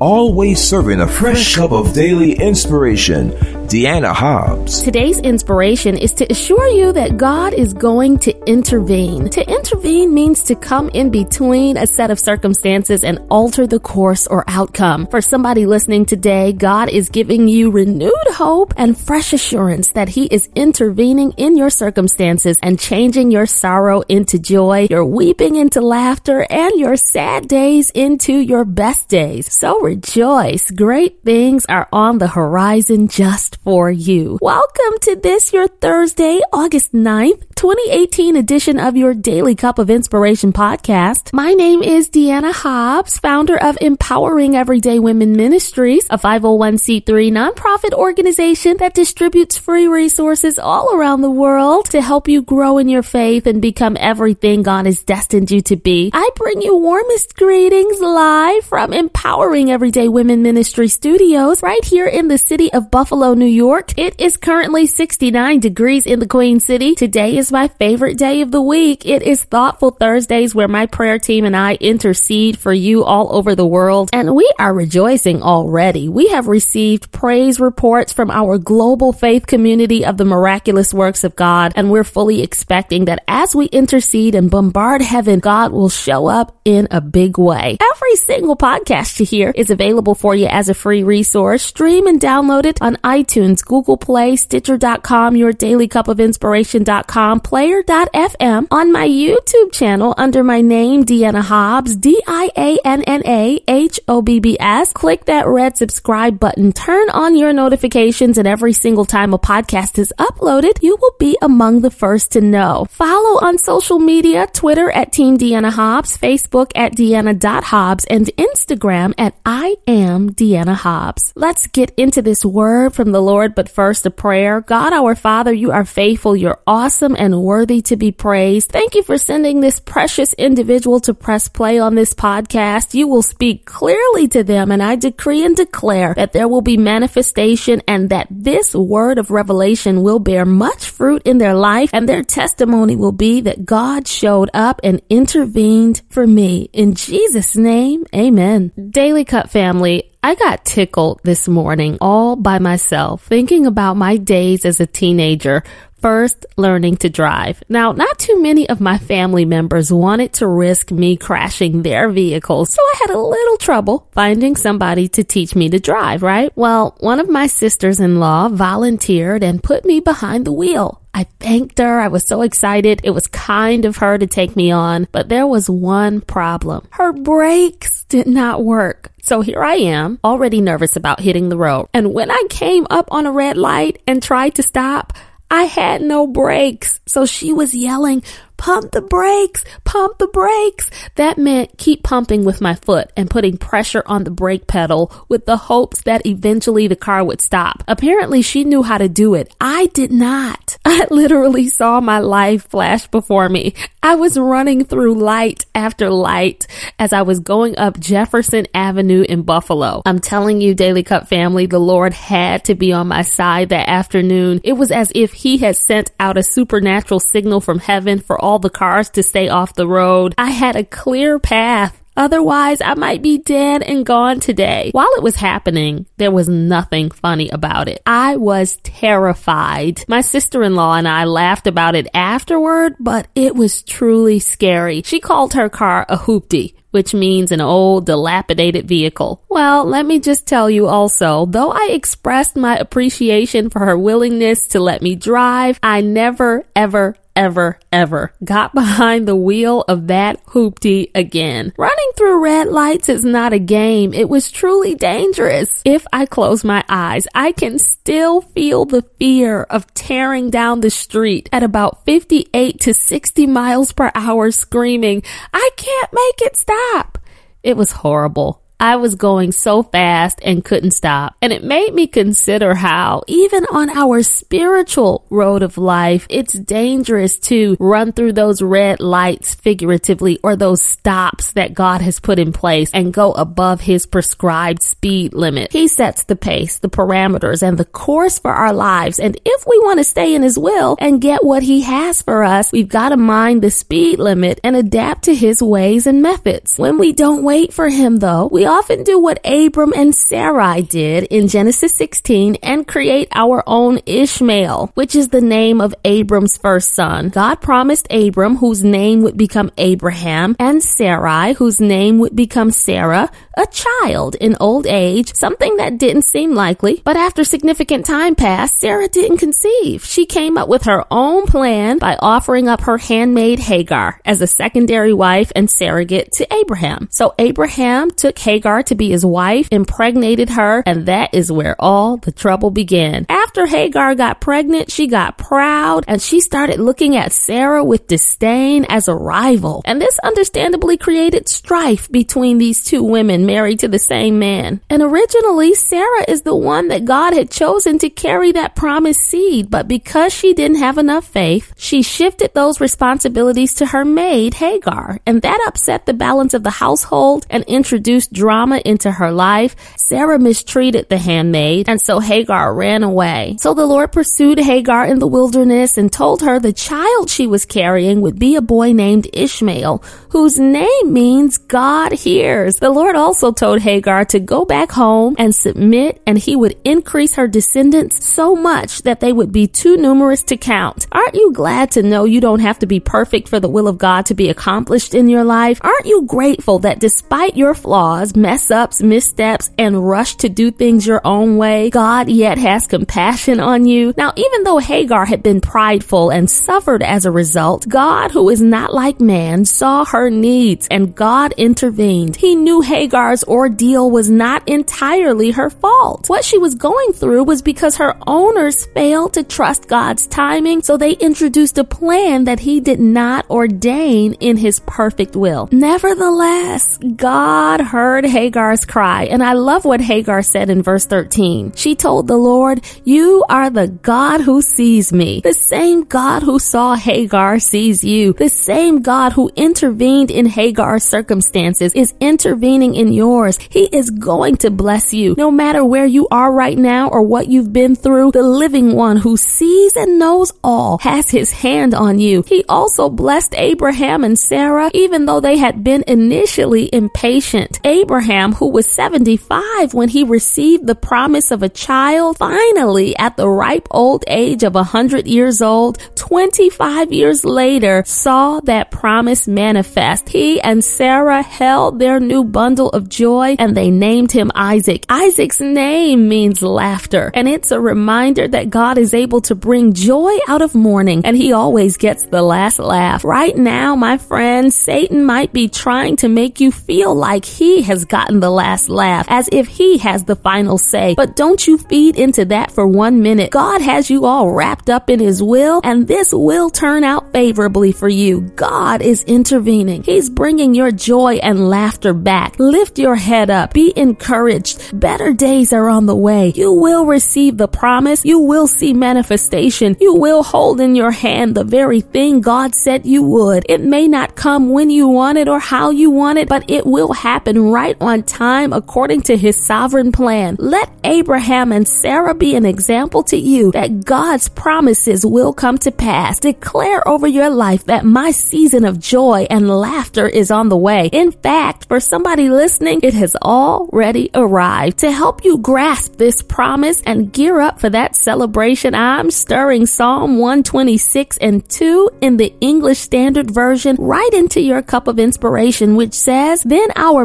always serving a fresh cup of daily inspiration. Dianna Hobbs. Today's inspiration is to assure you that God is going to intervene. To intervene means to come in between a set of circumstances and alter the course or outcome. For somebody listening today, God is giving you renewed hope and fresh assurance that He is intervening in your circumstances and changing your sorrow into joy, your weeping into laughter, and your sad days into your best days. So rejoice. Great things are on the horizon just for you. Welcome to this, your Thursday, August 9th, 2018 edition of your Daily Cup of Inspiration podcast. My name is Dianna Hobbs, founder of Empowering Everyday Women Ministries, a 501c3 nonprofit organization that distributes free resources all around the world to help you grow in your faith and become everything God has destined you to be. I bring you warmest greetings live from Empowering Everyday Women Ministry Studios right here in the city of Buffalo, New York. It is currently 69 degrees in the Queen City. Today is my favorite day of the week. It is Thoughtful Thursdays where my prayer team and I intercede for you all over the world. And we are rejoicing already. We have received praise reports from our global faith community of the miraculous works of God. And we're fully expecting that as we intercede and bombard heaven, God will show up in a big way. Every single podcast you hear is available for you as a free resource. Stream and download it on iTunes, Google Play, Stitcher.com, your daily cup of inspiration.com player.fm, on my YouTube channel under my name, Dianna Hobbs, D-I-A-N-N-A-H-O-B-B-S. Click that red subscribe button, turn on your notifications, and every single time a podcast is uploaded, you will be among the first to know. Follow on social media, Twitter at Team Dianna Hobbs, Facebook at Dianna.Hobbs, and Instagram at I am Dianna Hobbs. Let's get into this word from the Lord, but first a prayer. God, our Father, you are faithful, you're awesome, and and worthy to be praised. Thank you for sending this precious individual to press play on this podcast. You will speak clearly to them and I decree and declare that there will be manifestation and that this word of revelation will bear much fruit in their life and their testimony will be that God showed up and intervened for me. In Jesus name, amen. Daily Family, I got tickled this morning all by myself thinking about my days as a teenager first learning to drive. Now, not too many of my family members wanted to risk me crashing their vehicles, so I had a little trouble finding somebody to teach me to drive, right? Well, one of my sisters-in-law volunteered and put me behind the wheel. I thanked her. I was so excited. It was kind of her to take me on, but there was one problem. Her brakes did not work. So here I am, already nervous about hitting the road. And when I came up on a red light and tried to stop, I had no brakes. So she was yelling, pump the brakes, pump the brakes. That meant keep pumping with my foot and putting pressure on the brake pedal with the hopes that eventually the car would stop. Apparently she knew how to do it. I did not. I literally saw my life flash before me. I was running through light after light as I was going up Jefferson Avenue in Buffalo. I'm telling you, Daily Cup family, the Lord had to be on my side that afternoon. It was as if he had sent out a supernatural signal from heaven for all all the cars to stay off the road. I had a clear path Otherwise, I might be dead and gone today. While it was happening, there was nothing funny about it. I was terrified. My sister-in-law and I laughed about it afterward, but it was truly scary. She called her car a hoopty which means an old, dilapidated vehicle. Well, let me just tell you also, though I expressed my appreciation for her willingness to let me drive, I never, ever, ever, ever got behind the wheel of that hoopty again. Running through red lights is not a game. It was truly dangerous. If I close my eyes, I can still feel the fear of tearing down the street at about 58 to 60 miles per hour screaming, I can't make it stop. It was horrible. I was going so fast and couldn't stop. And it made me consider how, even on our spiritual road of life, it's dangerous to run through those red lights figuratively or those stops that God has put in place and go above his prescribed speed limit. He sets the pace, the parameters, and the course for our lives. And if we want to stay in his will and get what he has for us, we've got to mind the speed limit and adapt to his ways and methods. When we don't wait for him though, we often do what Abram and Sarai did in Genesis 16 and create our own Ishmael, which is the name of Abram's first son. God promised Abram, whose name would become Abraham, and Sarai, whose name would become Sarah, a child in old age, something that didn't seem likely. But after significant time passed, Sarah didn't conceive. She came up with her own plan by offering up her handmaid Hagar as a secondary wife and surrogate to Abraham. So Abraham took Hagar to be his wife, impregnated her, and that is where all the trouble began. After Hagar got pregnant, she got proud and she started looking at Sarah with disdain as a rival. And this understandably created strife between these two women married to the same man. And originally, Sarah is the one that God had chosen to carry that promised seed, but because she didn't have enough faith, she shifted those responsibilities to her maid, Hagar, and that upset the balance of the household and introduced drama into her life. Sarah mistreated the handmaid, and so Hagar ran away. So the Lord pursued Hagar in the wilderness and told her the child she was carrying would be a boy named Ishmael, whose name means God hears. The Lord also told Hagar to go back home and submit, and he would increase her descendants so much that they would be too numerous to count. Aren't you glad to know you don't have to be perfect for the will of God to be accomplished in your life? Aren't you grateful that despite your flaws, mess ups, missteps, and rush to do things your own way, God yet has compassion on you? Now, even though Hagar had been prideful and suffered as a result, God, who is not like man, saw her needs and God intervened. He knew Hagar's ordeal was not entirely her fault. What she was going through was because her owners failed to trust God's timing, so they introduced a plan that he did not ordain in his perfect will. Nevertheless, God heard Hagar's cry, and I love what Hagar said in verse 13. She told the Lord, You are the God who sees me. The same God who saw Hagar sees you. The same God who intervened in Hagar's circumstances is intervening in yours. He is going to bless you. No matter where you are right now or what you've been through, the living one who sees and knows all has his hand on you. He also blessed Abraham and Sarah, even though they had been initially impatient. Abraham, who was 75 when he received the promise of a child, finally at the ripe old age of 100 years old, 25 years later, saw that promise manifest. He and Sarah held their new bundle of joy and they named him Isaac. Isaac's name means laughter and it's a reminder that God is able to bring joy out of mourning and he always gets the last laugh. Right now, my friends, Satan might be trying to make you feel like he has gotten the last laugh as if he has the final say. But don't you feed into that for one minute. God has you all wrapped up in his will and this will turn out favorably for you. God is intervening. He's bringing your joy and laughter back. Lift your head up. Be encouraged. Better days are on the way. You will receive the promise. You will see manifestation. You will hold in your hand the very thing God said you would. It may not come when you want it or how you want it, but it will happen right on time according to his sovereign plan. Let Abraham and Sarah be an example to you that God's promises will come to pass. Declare over your life that my season of joy and laughter is on the way. In fact, for somebody listening, it has already arrived. To help you grasp this promise and gear up for that celebration, I'm stirring Psalm 126 and 2 in the English Standard Version right into your cup of inspiration, which says, Then our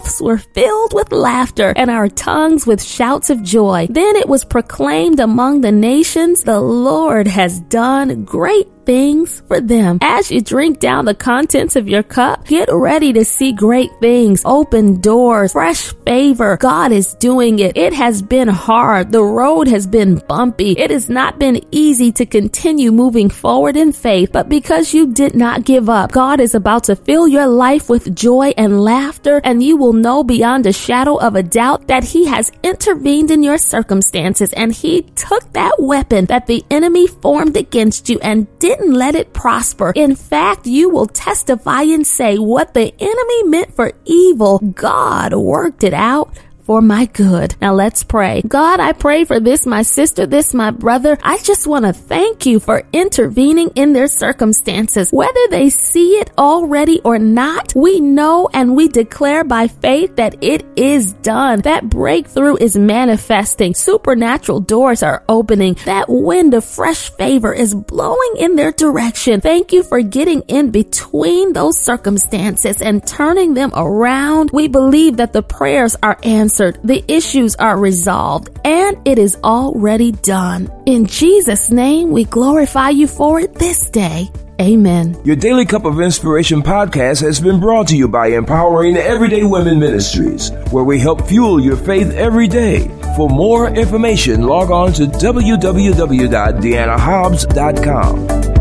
mouths were filled with laughter and our tongues with shouts of joy. Then it was proclaimed among the nations, the Lord has done great things for them. As you drink down the contents of your cup, get ready to see great things, open doors, fresh favor. God is doing it. It has been hard. The road has been bumpy. It has not been easy to continue moving forward in faith, but because you did not give up, God is about to fill your life with joy and laughter, and you will know beyond a shadow of a doubt that He has intervened in your circumstances and He took that weapon that the enemy formed against you and didn't let it prosper. In fact, you will testify and say what the enemy meant for evil, God worked it out for my good. Now let's pray. God, I pray for this, my sister, this, my brother. I just want to thank you for intervening in their circumstances. Whether they see it already or not, we know and we declare by faith that it is done. That breakthrough is manifesting. Supernatural doors are opening. That wind of fresh favor is blowing in their direction. Thank you for getting in between those circumstances and turning them around. We believe that the prayers are answered, the issues are resolved, and it is already done. In Jesus' name, we glorify you for it this day. Amen. Your Daily Cup of Inspiration podcast has been brought to you by Empowering Everyday Women Ministries, where we help fuel your faith every day. For more information, log on to www.diannahobbs.com.